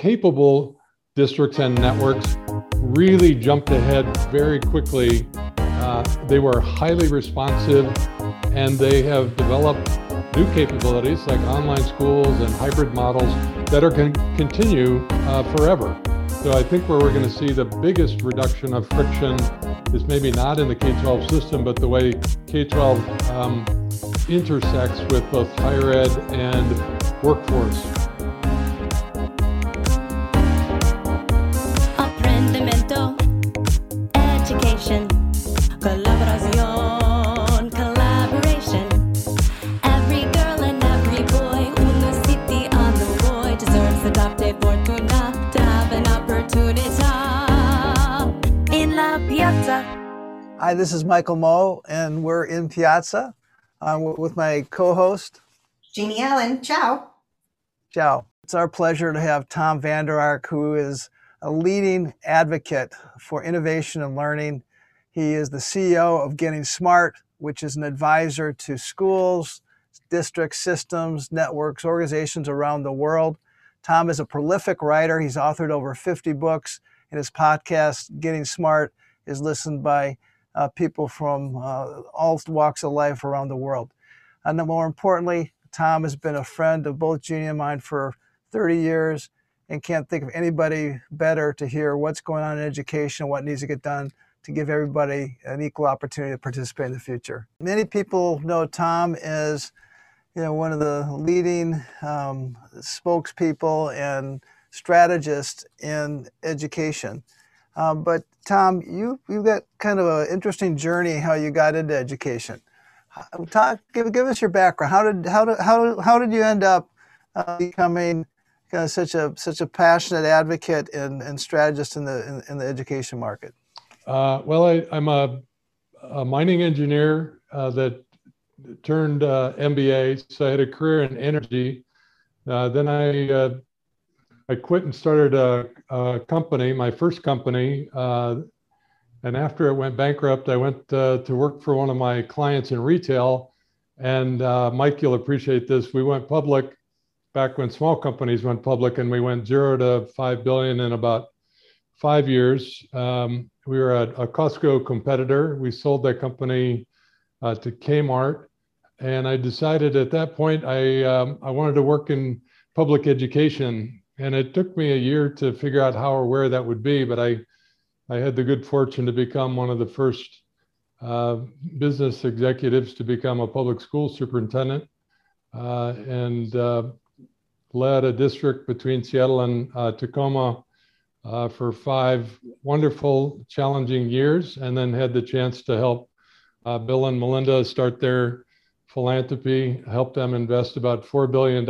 capable districts and networks really jumped ahead very quickly. Uh, they were highly responsive and they have developed new capabilities like online schools and hybrid models that are going to continue uh, forever. So I think where we're going to see the biggest reduction of friction is maybe not in the K-12 system, but the way K-12 um, intersects with both higher ed and workforce. This is Michael Moe, and we're in Piazza uh, with my co host, Jeannie Allen, ciao. Ciao. It's our pleasure to have Tom Vander Ark, who is a leading advocate for innovation and learning. He is the CEO of Getting Smart, which is an advisor to schools, districts, systems, networks, organizations around the world. Tom is a prolific writer. He's authored over 50 books, and his podcast, Getting Smart, is listened by uh, people from uh, all walks of life around the world. And more importantly, Tom has been a friend of both Jeannie and mine for 30 years and can't think of anybody better to hear what's going on in education, what needs to get done to give everybody an equal opportunity to participate in the future. Many people know Tom as you know, one of the leading um, spokespeople and strategists in education. Um, but Tom, you you've got kind of an interesting journey how you got into education. Talk, give, give us your background. How did how did how, how did you end up uh, becoming such a such a passionate advocate and, and strategist in the in, in the education market? Uh, well, I, am a, a, mining engineer uh, that turned uh, MBA, so I had a career in energy. Uh, then I uh, I quit and started a, a company, my first company. Uh, and after it went bankrupt, I went uh, to work for one of my clients in retail. And uh, Mike, you'll appreciate this. We went public back when small companies went public, and we went zero to five billion in about five years. Um, we were a, a, Costco competitor. We sold that company uh, to Kmart, and I decided at that point I um, I wanted to work in public education and it took me a year to figure out how or where that would be, but I, I had the good fortune to become one of the first uh, business executives to become a public school superintendent uh, and uh, led a district between Seattle and uh, Tacoma uh, for five wonderful, challenging years, and then had the chance to help uh, Bill and Melinda start their philanthropy, help them invest about $4 billion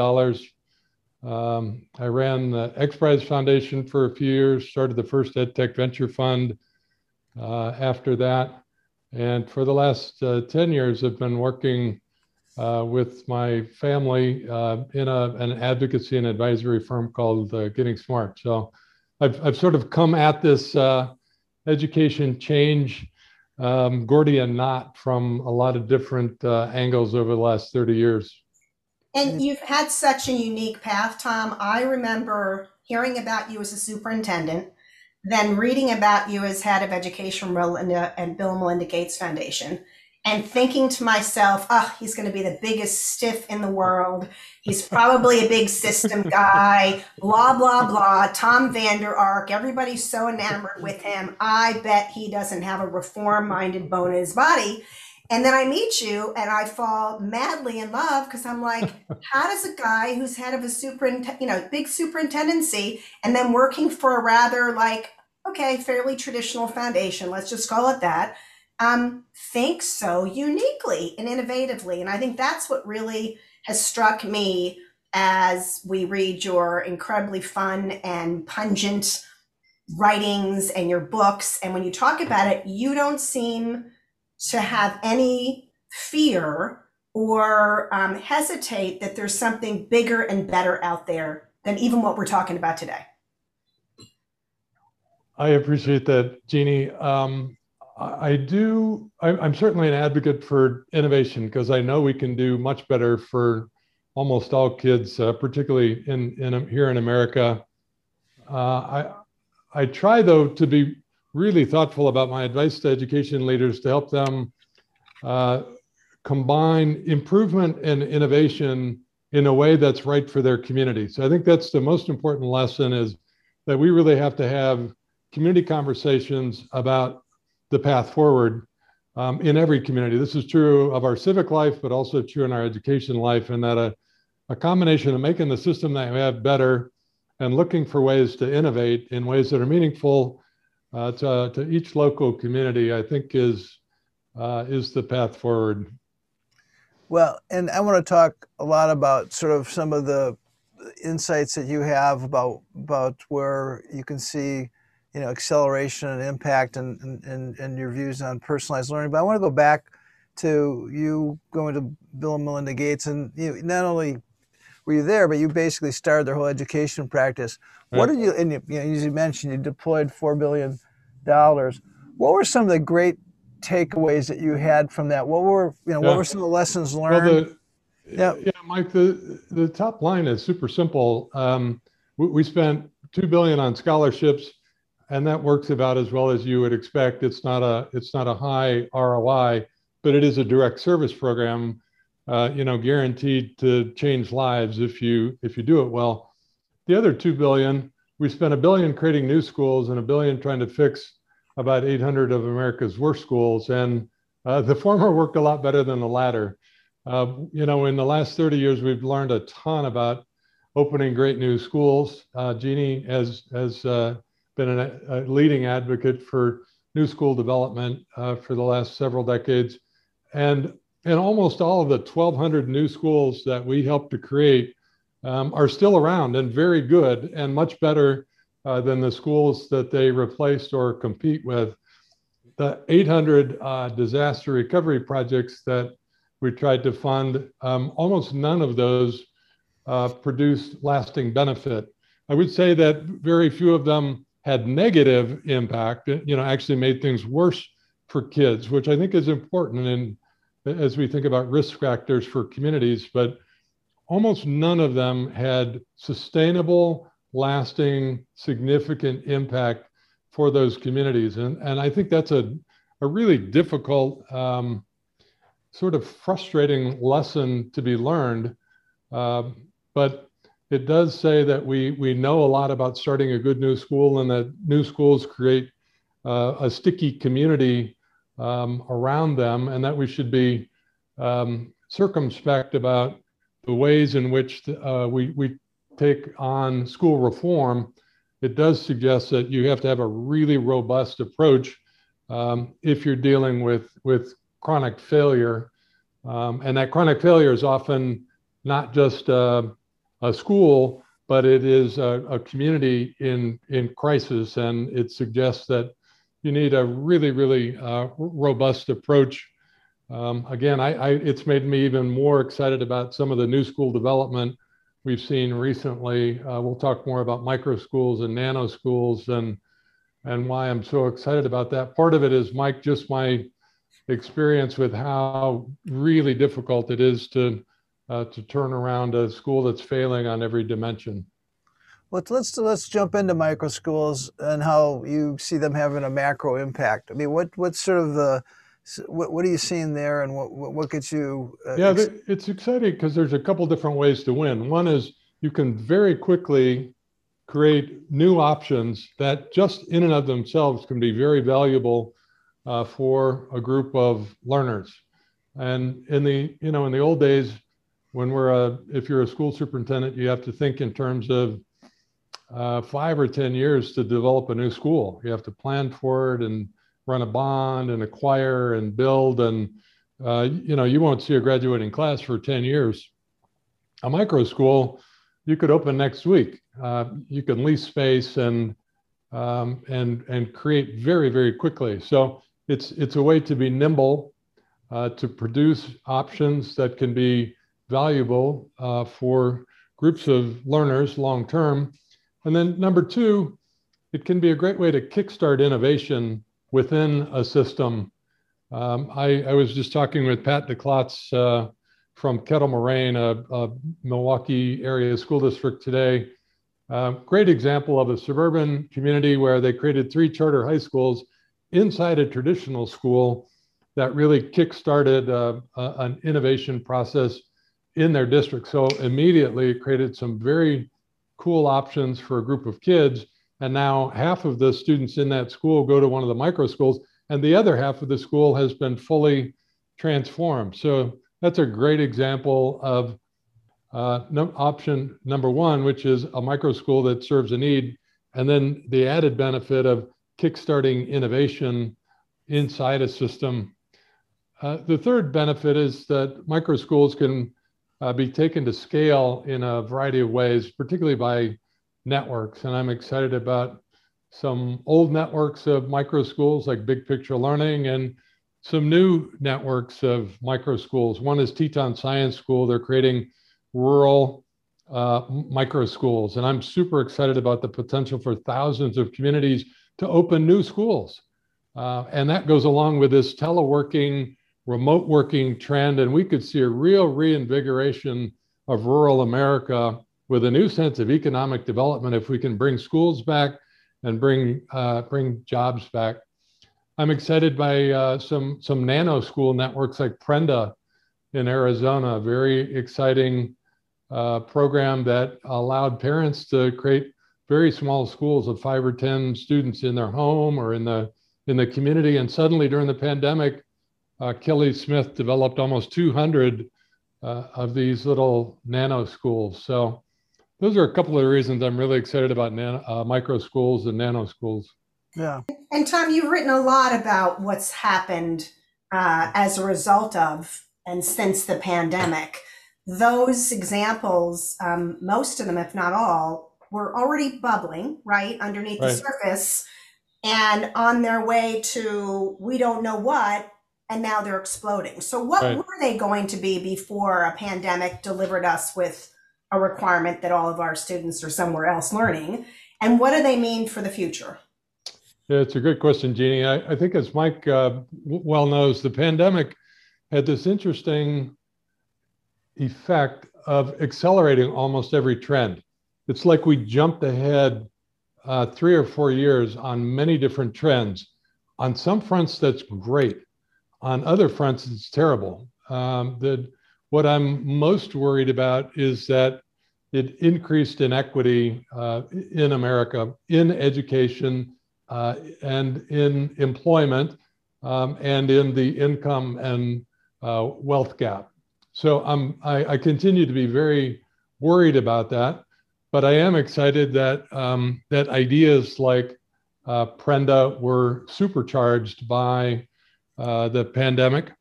um, I ran the X Prize Foundation for a few years, started the first EdTech Venture Fund uh, after that. And for the last uh, 10 years, I've been working uh, with my family uh, in a, an advocacy and advisory firm called uh, Getting Smart. So I've, I've sort of come at this uh, education change um, Gordian knot from a lot of different angles over the last 30 years. And you've had such a unique path, Tom. I remember hearing about you as a superintendent, then reading about you as head of education Melinda uh, and Bill and Melinda Gates Foundation, and thinking to myself, oh, he's going to be the biggest stiff in the world. He's probably a big system guy, blah, blah, blah. Tom Vander Ark, everybody's so enamored with him. I bet he doesn't have a reform minded bone in his body. And then I meet you and I fall madly in love because I'm like, how does a guy who's head of a superintendent, you know, big superintendency and then working for a rather like, okay, fairly traditional foundation, let's just call it that, um, think so uniquely and innovatively. And I think that's what really has struck me as we read your incredibly fun and pungent writings and your books. And when you talk about it, you don't seem to have any fear or um, hesitate that there's something bigger and better out there than even what we're talking about today. I appreciate that, Jeannie. Um, I do, I'm certainly an advocate for innovation because I know we can do much better for almost all kids, uh, particularly in, in here in America. I, I try though to be really thoughtful about my advice to education leaders to help them uh, combine improvement and innovation in a way that's right for their community. So I think that's the most important lesson is that we really have to have community conversations about the path forward um, in every community. This is true of our civic life, but also true in our education life, and that a, a combination of making the system that we have better and looking for ways to innovate in ways that are meaningful uh, to, to each local community, I think is uh, is the path forward. Well, and I want to talk a lot about sort of some of the insights that you have about about where you can see, you know, acceleration and impact and and, and your views on personalized learning. But I want to go back to you going to Bill and Melinda Gates, and you not only were you there, but you basically started their whole education practice. What did you? And you, you know, as you mentioned, you deployed four billion dollars. What were some of the great takeaways that you had from that? What were you know? Yeah. What were some of the lessons learned? Well, the, Yeah. yeah, Mike. The the top line is super simple. Um, we, we spent two billion on scholarships, and that works about as well as you would expect. It's not a it's not a high ROI, but it is a direct service program. Uh, you know, guaranteed to change lives if you if you do it well. The other two billion, we spent a billion creating new schools and a billion trying to fix about 800 of America's worst schools, and uh, the former worked a lot better than the latter. Uh, you know, in the last 30 years, we've learned a ton about opening great new schools. Uh, Jeannie has has uh, been an, a leading advocate for new school development uh, for the last several decades, and and almost all of the 1,200 new schools that we helped to create um, are still around and very good and much better uh, than the schools that they replaced or compete with. The 800 uh, disaster recovery projects that we tried to fund, um, almost none of those uh, produced lasting benefit. I would say that very few of them had negative impact, you know, actually made things worse for kids, which I think is important in, as we think about risk factors for communities, but almost none of them had sustainable, lasting, significant impact for those communities. And, and I think that's a, a really difficult, um, sort of frustrating lesson to be learned. Um, but it does say that we, we know a lot about starting a good new school and that new schools create uh, a sticky community um, around them and that we should be um, circumspect about the ways in which uh, we, we take on school reform, it does suggest that you have to have a really robust approach um, if you're dealing with, with chronic failure. Um, and that chronic failure is often not just uh, a school, but it is a, a, community in, in crisis. And it suggests that you need a really, really uh, robust approach um, again, I, I, it's made me even more excited about some of the new school development we've seen recently. Uh, we'll talk more about micro schools and nano schools and and why I'm so excited about that. Part of it is, Mike, just my experience with how really difficult it is to uh, to turn around a school that's failing on every dimension. Let's let's let's jump into micro schools and how you see them having a macro impact. I mean, what what's sort of the so what, what are you seeing there, and what what, gets you? Uh, yeah, ex- it's exciting because there's a couple different ways to win. One is you can very quickly create new options that just in and of themselves can be very valuable uh, for a group of learners. And in the you know in the old days, when we're a if you're a school superintendent, you have to think in terms of uh, five or ten years to develop a new school. You have to plan for it and run a bond and acquire and build and uh, you know you won't see a graduating class for 10 years. A micro school you could open next week. Uh, you can lease space and um, and and create very very quickly. So it's it's a way to be nimble uh, to produce options that can be valuable uh, for groups of learners long term and then number two it can be a great way to kickstart innovation within a system. Um, I, I, was just talking with Pat Deklotz uh, from Kettle Moraine, a, a, Milwaukee area school district today, Uh, great example of a suburban community where they created three charter high schools inside a traditional school that really kickstarted uh, an innovation process in their district. So immediately created some very cool options for a group of kids. And now half of the students in that school go to one of the micro schools, and the other half of the school has been fully transformed. So that's a great example of uh, option number one, which is a micro school that serves a need, and then the added benefit of kickstarting innovation inside a system. Uh, the third benefit is that micro schools can uh, be taken to scale in a variety of ways, particularly by networks. And I'm excited about some old networks of micro schools like Big Picture Learning and some new networks of micro schools. One is Teton Science School. They're creating rural uh, micro schools. And I'm super excited about the potential for thousands of communities to open new schools. Uh, and that goes along with this teleworking, remote working trend. And we could see a real reinvigoration of rural America with a new sense of economic development if we can bring schools back and bring, uh, bring jobs back. I'm excited by uh, some, some nano school networks like Prenda in Arizona, very exciting uh, program that allowed parents to create very small schools of five or 10 students in their home or in the, in the community. And suddenly during the pandemic, uh, Kelly Smith developed almost 200 uh, of these little nano schools. So those are a couple of the reasons I'm really excited about nano, uh, micro schools and nano schools. Yeah. And Tom, you've written a lot about what's happened uh, as a result of and since the pandemic those examples, um, most of them, if not all, were already bubbling right underneath right. the surface and on their way to we don't know what, and now they're exploding. So, what right. were they going to be before a pandemic delivered us with a requirement that all of our students are somewhere else learning? And what do they mean for the future? Yeah, it's a great question, Jeannie. I, I think, as Mike uh, well knows, the pandemic had this interesting effect of accelerating almost every trend. It's like we jumped ahead uh, three or four years on many different trends. On some fronts, that's great. On other fronts, it's terrible. Um, the, what I'm most worried about is that it increased inequity uh, in America, in education, uh, and in employment, um, and in the income and uh, wealth gap. So um, I, I, continue to be very worried about that, but I am excited that um, that ideas like uh, Prenda were supercharged by uh, the pandemic.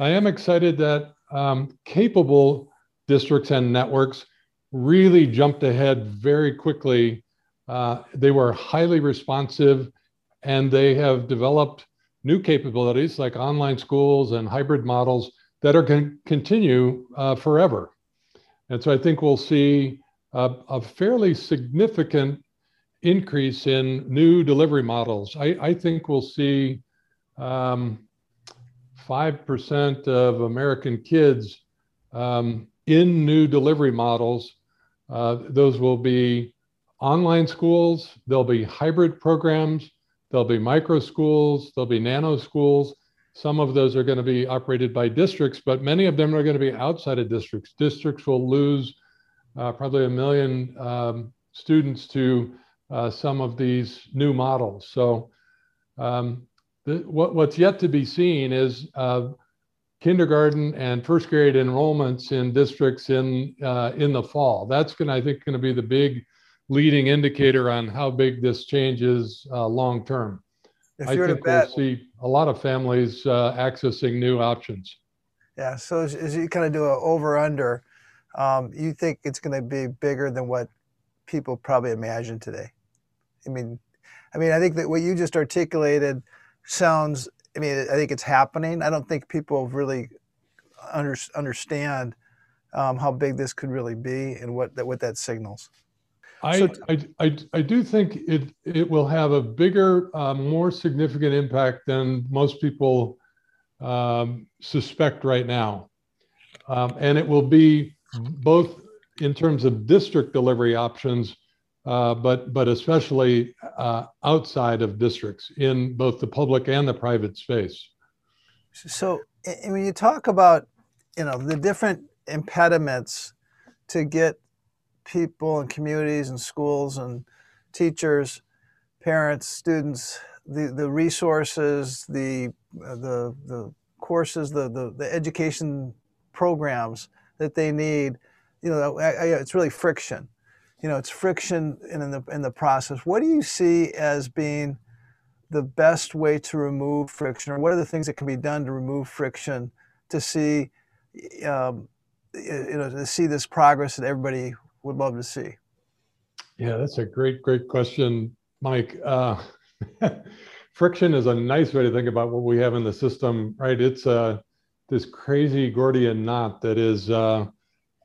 I am excited that um, capable districts and networks really jumped ahead very quickly. Uh, they were highly responsive and they have developed new capabilities like online schools and hybrid models that are going to continue uh, forever. And so I think we'll see a, a, fairly significant increase in new delivery models. I, I think we'll see um, 5% of American kids um, in new delivery models. Uh, those will be online schools, there'll be hybrid programs, there'll be micro schools, there'll be nano schools, some of those are going to be operated by districts, but many of them are going to be outside of districts. Districts will lose uh, probably a million um, students to uh, some of these new models. So, um, the, what, what's yet to be seen is uh, kindergarten and first grade enrollments in districts in uh, in the fall. That's going, I think, going to be the big leading indicator on how big this change is uh, long term. If I think we'll see a lot of families uh, accessing new options. Yeah. So as, as you kind of do an over under, um, you think it's going to be bigger than what people probably imagine today. I mean, I mean, I think that what you just articulated sounds. I mean, I think it's happening. I don't think people really under, understand um, how big this could really be and what that what that signals. I, so, I, I, I, do think it, it will have a bigger, uh, more significant impact than most people um, suspect right now. Um, and it will be both in terms of district delivery options, uh, but but especially uh, outside of districts in both the public and the private space. So when you talk about you know the different impediments to get people and communities and schools and teachers, parents, students, the, the resources, the, the, the courses, the, the, the education programs that they need, you know, I, I, it's really friction. You know, it's friction in, in, the, in the process. What do you see as being the best way to remove friction, or what are the things that can be done to remove friction to see, um, you know, to see this progress that everybody would love to see? Yeah, that's a great, great question, Mike. Uh, friction is a nice way to think about what we have in the system, right? It's uh, this crazy Gordian knot that is uh,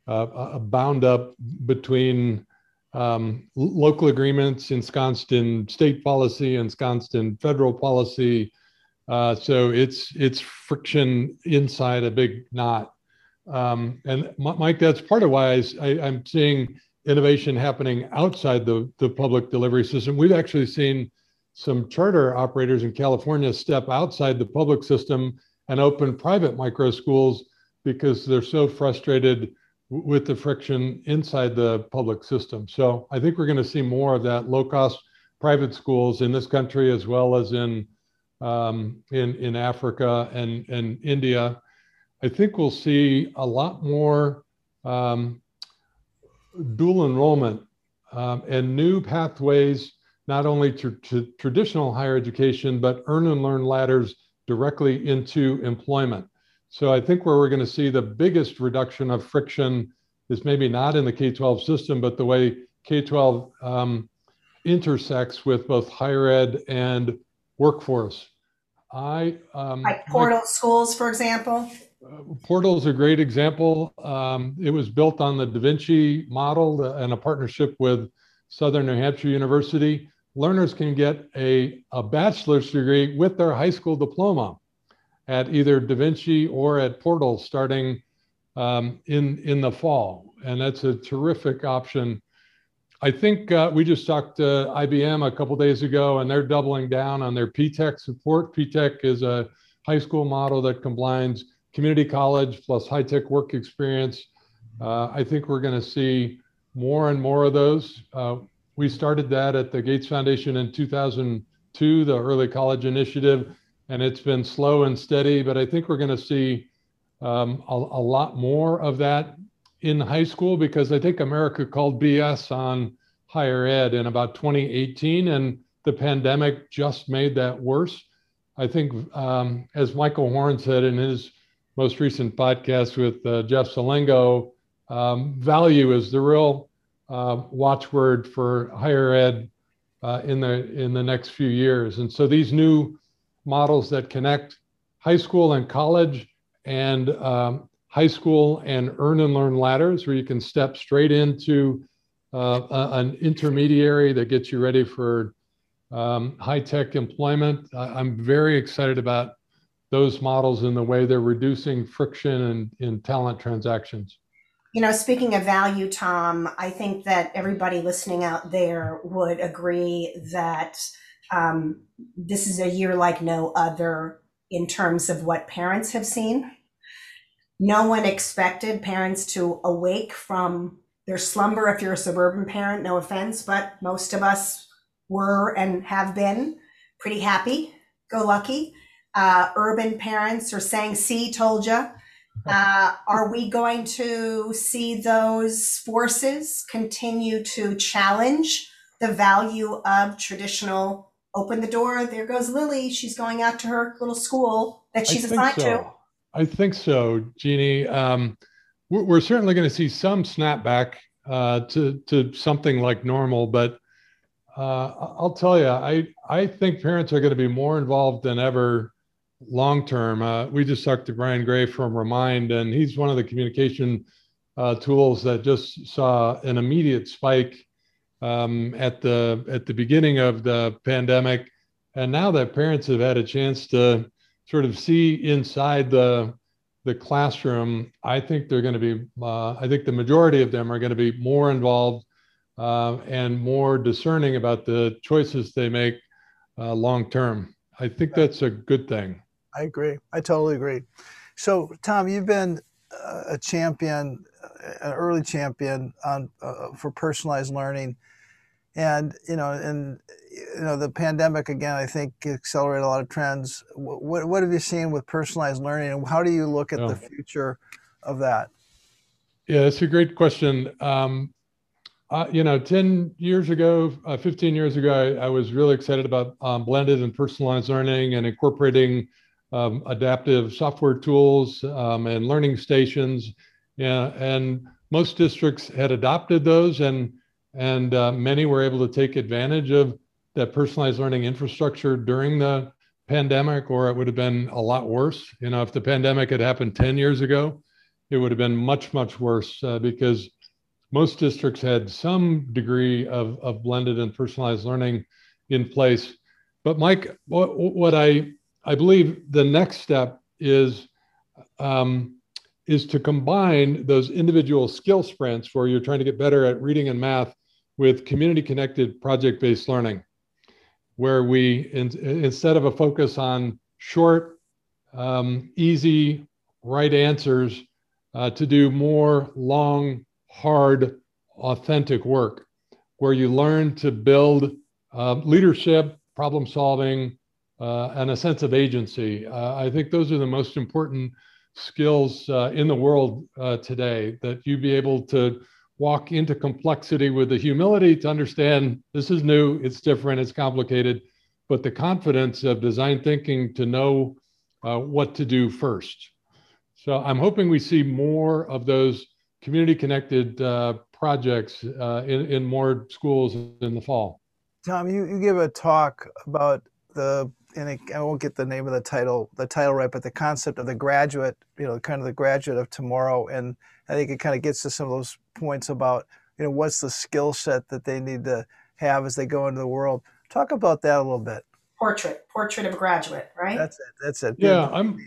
uh, bound up between um, local agreements ensconced in state policy, ensconced in federal policy. Uh, so it's it's friction inside a big knot. Um, and Mike, that's part of why I, I'm seeing innovation happening outside the, the public delivery system. We've actually seen some charter operators in California step outside the public system and open private micro schools because they're so frustrated with the friction inside the public system. So I think we're going to see more of that low cost private schools in this country as well as in um, in in Africa and and India. I think we'll see a lot more um, dual enrollment um, and new pathways, not only to, to traditional higher education, but earn and learn ladders directly into employment. So I think where we're going to see the biggest reduction of friction is maybe not in the K 12 system, but the way K 12 um, intersects with both higher ed and workforce. I um, like portal schools, for example. Portal is a great example. Um, it was built on the Da Vinci model and a partnership with Southern New Hampshire University. Learners can get a, a bachelor's degree with their high school diploma at either Da Vinci or at Portal starting um, in, in the fall. And that's a terrific option. I think uh, we just talked to IBM a couple days ago, and they're doubling down on their P-TECH support. P-TECH is a high school model that combines community college plus high tech work experience. Uh, I think we're going to see more and more of those. Uh, we started that at the Gates Foundation in 2002, the Early College Initiative, and it's been slow and steady, but I think we're going to see um, a, a, lot more of that in high school because I think America called BS on higher ed in about 2018, and the pandemic just made that worse. I think, um, as Michael Horn said in his most recent podcast with uh, Jeff Selingo, um, value is the real uh, watchword for higher ed uh, in the in the next few years. And so these new models that connect high school and college and um, high school and earn and learn ladders, where you can step straight into uh, a, an intermediary that gets you ready for um, high tech employment. I, I'm very excited about those models in the way they're reducing friction in, in talent transactions. You know, speaking of value, Tom, I think that everybody listening out there would agree that um, this is a year like no other in terms of what parents have seen. No one expected parents to awake from their slumber if you're a suburban parent, no offense, but most of us were and have been pretty happy, go lucky uh, urban parents are saying, see, told you. Uh, are we going to see those forces continue to challenge the value of traditional open the door? There goes Lily. She's going out to her little school that she's assigned so. to. I think so, Jeannie. Um, we're, we're, certainly going to see some snapback uh, to to something like normal, but uh, I'll tell you, I I think parents are going to be more involved than ever long term. Uh, we just talked to Brian Gray from Remind, and he's one of the communication uh, tools that just saw an immediate spike um, at the at the beginning of the pandemic, and now that parents have had a chance to sort of see inside the the classroom, I think they're going to be. Uh, I think the majority of them are going to be more involved. uh, and more discerning about the choices they make uh, long term. I think that's a good thing. I agree. I totally agree. So, Tom, you've been a champion, an early champion on uh, for personalized learning, and you know, and you know, the pandemic again, I think accelerated a lot of trends. What what have you seen with personalized learning, and how do you look at the future of that? Yeah, that's a great question. Um, uh, you know, 10 years ago, uh, 15 years ago, I, I, was really excited about um, blended and personalized learning and incorporating um, adaptive software tools um, and learning stations. Yeah, and most districts had adopted those, and and uh, many were able to take advantage of that personalized learning infrastructure during the pandemic, or it would have been a lot worse. You know, if the pandemic had happened 10 years ago, it would have been much, much worse uh, because most districts had some degree of, of blended and personalized learning in place. But Mike, what, what I, I believe the next step is, um, is to combine those individual skill sprints where you're trying to get better at reading and math with community connected project based learning, where we, in, instead of a focus on short, um, easy, right answers, uh, to do more long hard, authentic work where you learn to build uh, leadership, problem solving, uh, and a sense of agency. Uh, I think those are the most important skills uh, in the world uh, today that you be able to walk into complexity with the humility to understand this is new, it's different, it's complicated, but the confidence of design thinking to know uh, what to do first. So I'm hoping we see more of those community connected uh, projects in, in more schools in the fall. Tom, you, you give a talk about the, and I won't get the name of the title, the title right, but the concept of the graduate, you know, kind of the graduate of tomorrow. And I think it kind of gets to some of those points about, you know, what's the skill set that they need to have as they go into the world. Talk about that a little bit. Portrait, portrait of a graduate, right? That's it. That's it. Yeah, I'm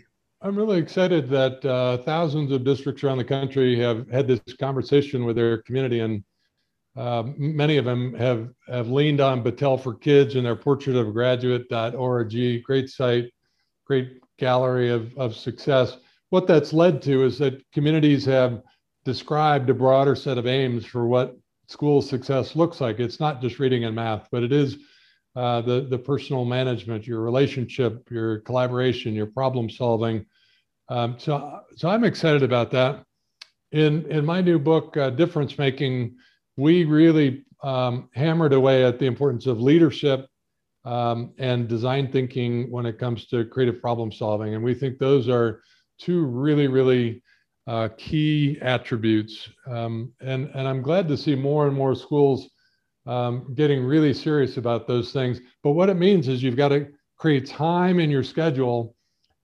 I'm really excited that uh, thousands of districts around the country have had this conversation with their community, and uh, many of them have have leaned on Battelle for Kids and their Portrait of Graduate.org. Great site, great gallery of, of success. What that's led to is that communities have described a broader set of aims for what school success looks like. It's not just reading and math, but it is uh, the the personal management, your relationship, your collaboration, your problem solving. Um, so so I'm excited about that. In in my new book, uh, Difference Making, we really um, hammered away at the importance of leadership um, and design thinking when it comes to creative problem solving, and we think those are two really really uh, key attributes. Um, and and I'm glad to see more and more schools um, getting really serious about those things. But what it means is you've got to create time in your schedule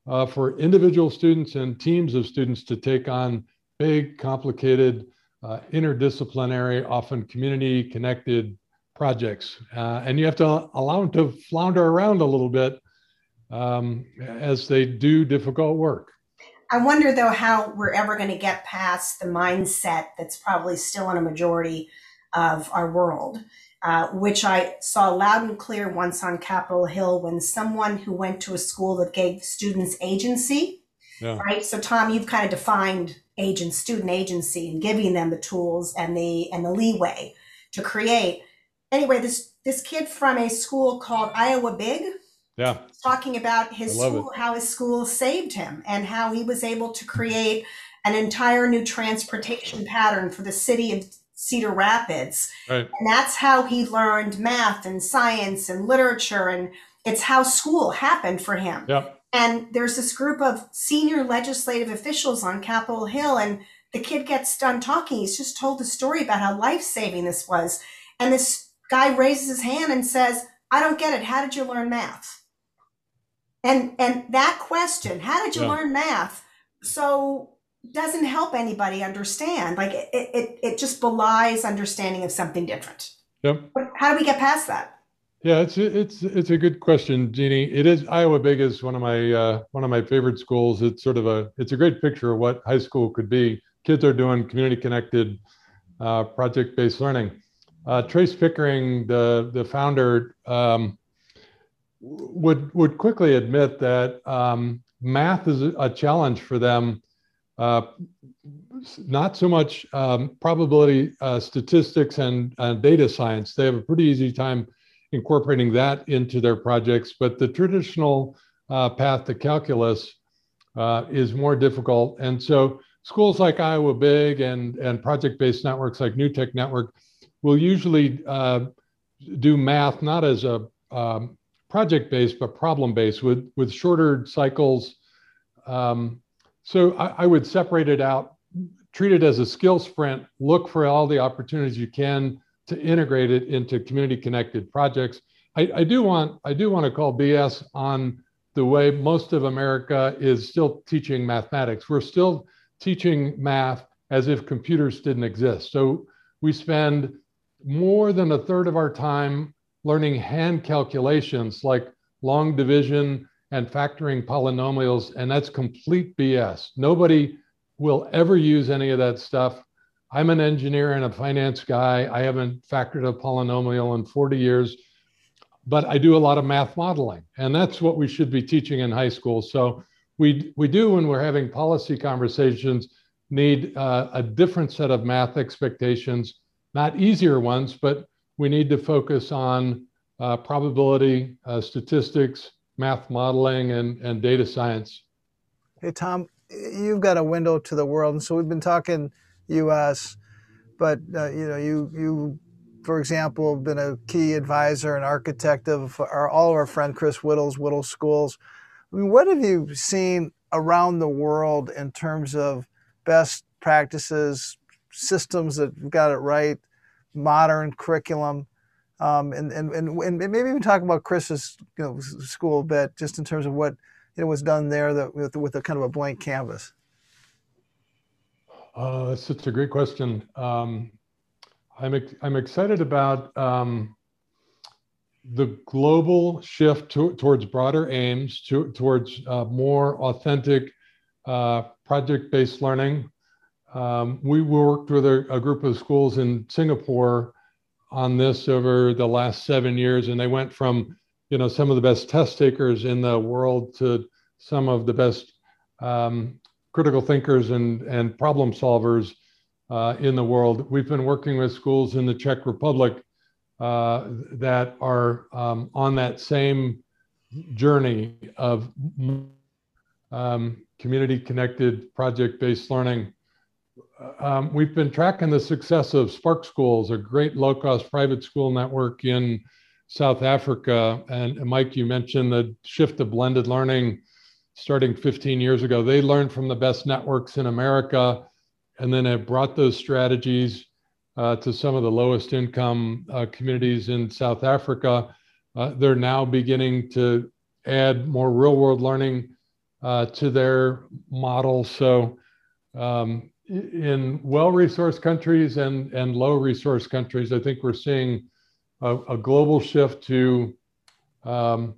uh, for individual students and teams of students to take on big, complicated, uh, interdisciplinary, often community connected projects. Uh, and you have to allow them to flounder around a little bit um, as they do difficult work. I wonder though how we're ever going to get past the mindset that's probably still in a majority of our world, uh, which I saw loud and clear once on Capitol Hill when someone who went to a school that gave students agency, yeah. right? So Tom, you've kind of defined agent student agency and giving them the tools and the and the leeway to create. Anyway, this this kid from a school called Iowa Big, yeah, talking about his school, it. how his school saved him, and how he was able to create an entire new transportation pattern for the city of Cedar Rapids. Right. And that's how he learned math and science and literature. And it's how school happened for him. Yep. And there's this group of senior legislative officials on Capitol Hill, and the kid gets done talking. He's just told the story about how life saving this was. And this guy raises his hand and says, I don't get it. How did you learn math? And and that question, how did you yeah. learn math? So doesn't help anybody understand. Like it, it, it just belies understanding of something different. Yep. How do we get past that? Yeah, it's it's it's a good question, Jeannie. It is Iowa Big is one of my uh, one of my favorite schools. It's sort of a it's a great picture of what high school could be. Kids are doing community connected, uh, project based learning. uh, Trace Pickering, the the founder, um, would would quickly admit that um, math is a challenge for them. Uh, not so much um, probability uh, statistics and uh, data science. They have a pretty easy time incorporating that into their projects, but the traditional uh, path to calculus uh, is more difficult. And so schools like Iowa Big and, and project-based networks like New Tech Network will usually uh, do math not as a um, project-based but problem-based with, with shorter cycles. Um, so I, I would separate it out treat it as a skill sprint, look for all the opportunities you can to integrate it into community connected projects. I, I, do want I do want to call BS on the way most of America is still teaching mathematics. We're still teaching math as if computers didn't exist. So we spend more than a third of our time learning hand calculations like long division and factoring polynomials, and that's complete BS. Nobody will ever use any of that stuff. I'm an engineer and a finance guy. I haven't factored a polynomial in 40 years, but I do a lot of math modeling, and that's what we should be teaching in high school. So we we do when we're having policy conversations need uh, a different set of math expectations, not easier ones, but we need to focus on uh, probability, uh, statistics, math modeling, and, and data science. Hey, Tom, you've got a window to the world, and so we've been talking U.S., but uh, you know, you you, for example, have been a key advisor and architect of our, all of our friend Chris Whittle's Whittle Schools. I mean, what have you seen around the world in terms of best practices, systems that got it right, modern curriculum? Um, and, and, and, and maybe even talk about Chris's you know, school a bit, just in terms of what it was done there that, with, with a kind of a blank canvas? Uh, that's such a great question. Um, I'm, I'm excited about um, the global shift to, towards broader aims, to, towards uh, more authentic uh, project-based learning. Um, we worked with a, a, group of schools in Singapore on this over the last seven years, and they went from you know some of the best test takers in the world to some of the best um, critical thinkers and and problem solvers uh, in the world. We've been working with schools in the Czech Republic uh, that are um, on that same journey of um, community connected project based learning. Um, we've been tracking the success of Spark Schools, a great low cost private school network in South Africa. And Mike, you mentioned the shift to blended learning starting 15 years ago. They learned from the best networks in America and then have brought those strategies uh, to some of the lowest income uh, communities in South Africa. Uh, they're now beginning to add more real world learning uh, to their model. So, um, in well resourced countries and, and low resource countries, I think we're seeing a, a global shift to um,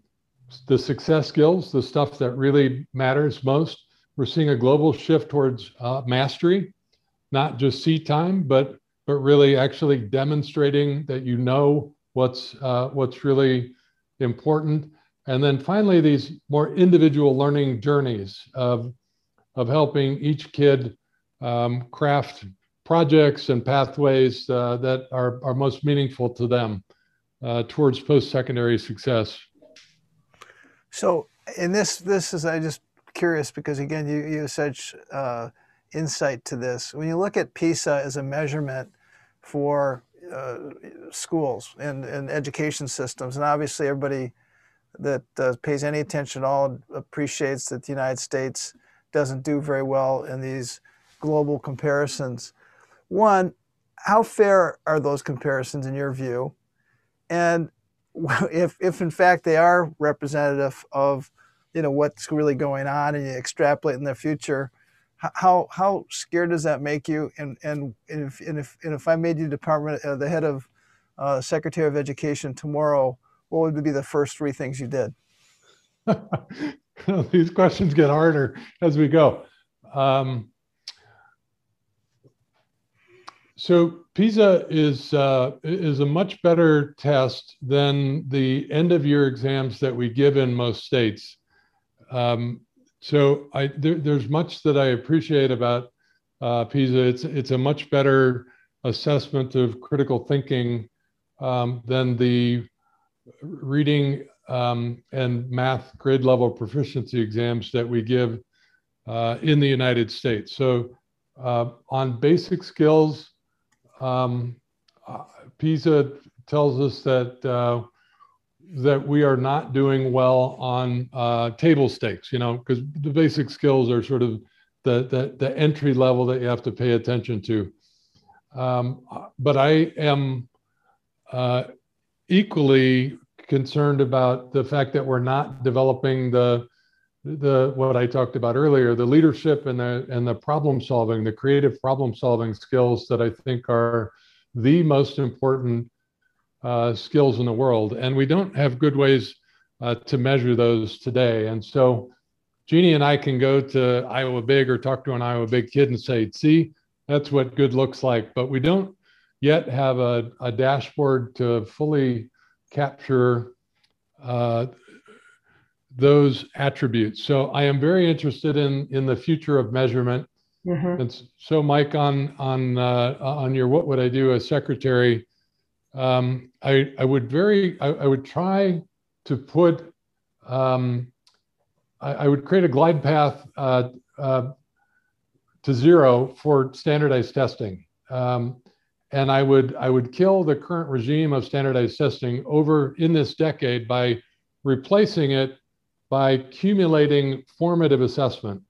the success skills, the stuff that really matters most. We're seeing a global shift towards uh, mastery, not just seat time, but but really actually demonstrating that you know what's uh, what's really important. And then finally, these more individual learning journeys of of helping each kid um, craft projects and pathways uh, that are, are most meaningful to them uh, towards post-secondary success. So, in this, this is I just curious because again, you you have such uh, insight to this. When you look at PISA as a measurement for uh, schools and, and education systems, and obviously everybody that uh, pays any attention at all appreciates that the United States doesn't do very well in these global comparisons. One, how fair are those comparisons in your view? And if, if in fact they are representative of you know what's really going on and you extrapolate in the future how how scared does that make you? And and if and if, and if i made you department uh, the head of uh, secretary of education tomorrow what would be the first three things you did? These questions get harder as we go. Um, so PISA is uh, is a much better test than the end of year exams that we give in most states. Um, so I, there, there's much that I appreciate about uh, PISA. It's it's a much better assessment of critical thinking um, than the reading um, and math grade level proficiency exams that we give uh, in the United States. So uh, on basic skills, um, uh, PISA tells us that uh, that we are not doing well on uh, table stakes, you know, because the basic skills are sort of the, the, the entry level that you have to pay attention to. Um, but I am uh, equally concerned about the fact that we're not developing the the what I talked about earlier, the leadership and the and the problem solving, the creative problem solving skills that I think are the most important uh, skills in the world, and we don't have good ways uh, to measure those today. And so, Jeannie and I can go to Iowa Big or talk to an Iowa Big kid and say, "See, that's what good looks like," but we don't yet have a, a dashboard to fully capture uh, those attributes. So I am very interested in in the future of measurement. Mm-hmm. And so, Mike, on on uh, on your what would I do as secretary? Um, I I would very I, I would try to put um, I, I, would create a glide path uh, uh, to zero for standardized testing. Um, and I would I would kill the current regime of standardized testing over in this decade by replacing it by accumulating formative assessment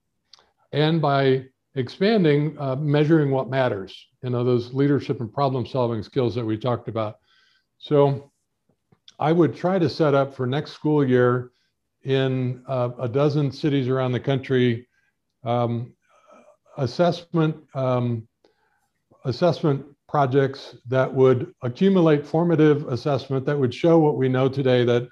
and by expanding uh, measuring what matters you know those leadership and problem solving skills that we talked about. So i would try to set up for next school year in uh, a dozen cities around the country um, assessment um, assessment projects that would accumulate formative assessment that would show what we know today that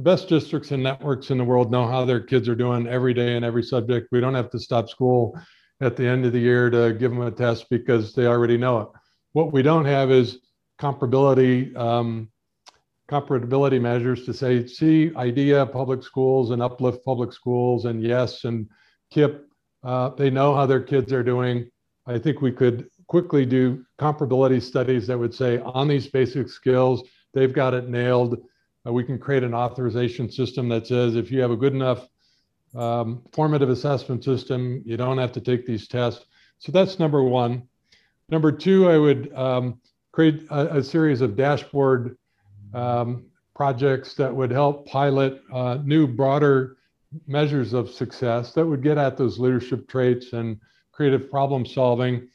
the best districts and networks in the world know how their kids are doing every day in every subject. We don't have to stop school at the end of the year to give them a test because they already know it. What we don't have is comparability um, comparability measures to say, see, IDEA public schools and Uplift public schools and Yes and KIPP, uh, they know how their kids are doing. I think we could quickly do comparability studies that would say on these basic skills, they've got it nailed. Uh, we can create an authorization system that says if you have a good enough um, formative assessment system, you don't have to take these tests. So that's number one. Number two, I would um, create a, a, series of dashboard um, projects that would help pilot uh, new, broader measures of success that would get at those leadership traits and creative problem solving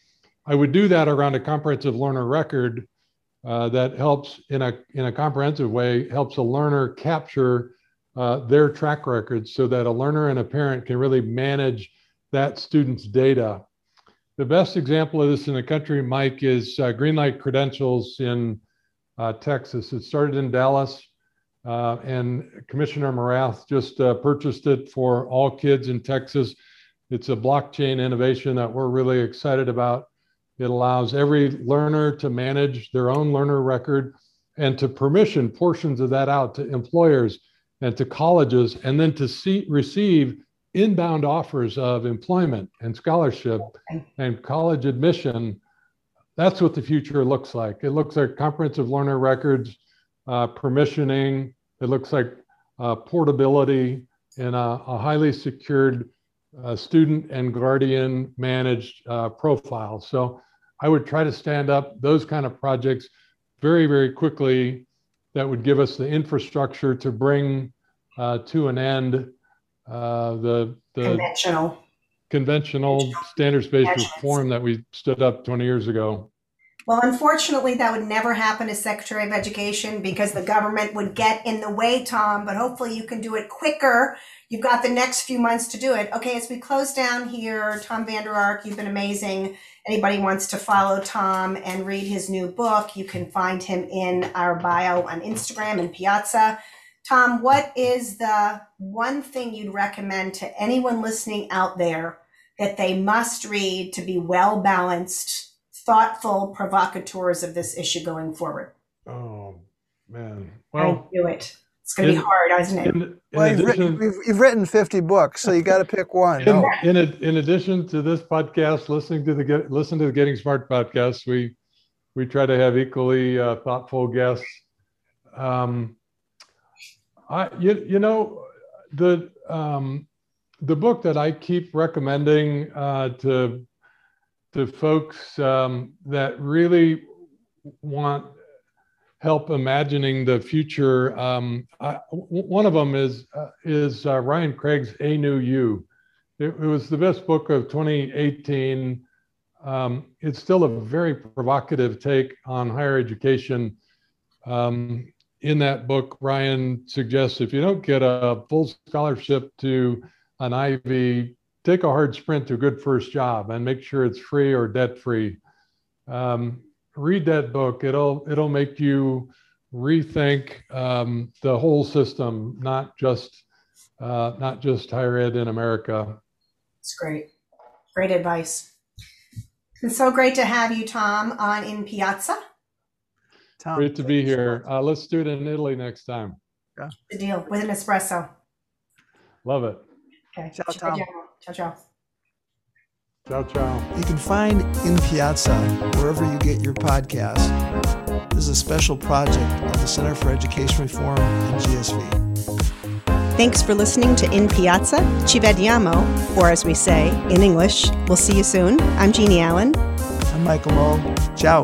I would do that around a comprehensive learner record uh, that helps in a in a comprehensive way helps a learner capture uh, their track record so that a learner and a parent can really manage that student's data. The best example of this in the country, Mike, is uh, Greenlight Credentials in uh, Texas. It started in Dallas, uh, and Commissioner Morath just purchased it for all kids in Texas. It's a blockchain innovation that we're really excited about. It allows every learner to manage their own learner record and to permission portions of that out to employers and to colleges, and then to see, receive inbound offers of employment and scholarship and college admission. That's what the future looks like. It looks like comprehensive learner records, uh, permissioning. It looks like uh, portability in a, a highly secured uh, student and guardian managed uh, profile. So I would try to stand up those kind of projects very, very quickly that would give us the infrastructure to bring uh, to an end uh, the, the conventional conventional standards-based reform that we stood up 20 years ago. Well, unfortunately, that would never happen as Secretary of Education because the government would get in the way, Tom. But hopefully, you can do it quicker. You've got the next few months to do it. Okay, as we close down here, Tom Vander Ark, you've been amazing. Anybody wants to follow Tom and read his new book, you can find him in our bio on Instagram and Piazza. Tom, what is the one thing you'd recommend to anyone listening out there that they must read to be well balanced thoughtful provocateurs of this issue going forward. Oh man. Well, Well, do it. It's going to be hard, isn't it? in, in Well, you've written, you've, you've written 50 books, so you got to pick one. in, No. in, ad- in addition to this podcast, listening to the get, listen to the Getting Smart podcast, we we try to have equally uh, thoughtful guests. Um, I you, you know the um, the book that I keep recommending uh, to to folks um, that really want help imagining the future. Um, I, one of them is uh, is uh, Ryan Craig's A New U. It, it was the best book of 2018. Um, it's still a very provocative take on higher education. Um, in that book, Ryan suggests if you don't get a full scholarship to an Ivy, take a hard sprint to a good first job and make sure it's free or debt free. Um, read that book. It'll it'll make you rethink um, the whole system, not just uh, not just higher ed in America. It's great. Great advice. It's so great to have you, Tom, on In Piazza. Tom, Great to be here. Uh, let's do it in Italy next time. Yeah. The deal with an espresso. Love it. Okay. Ciao, Tom. Ciao, ciao. Ciao, ciao. You can find In Piazza wherever you get your podcasts. This is a special project of the Center for Education Reform and GSV. Thanks for listening to In Piazza. Ci vediamo, or as we say in English, we'll see you soon. I'm Jeannie Allen. I'm Michael Moe. Ciao.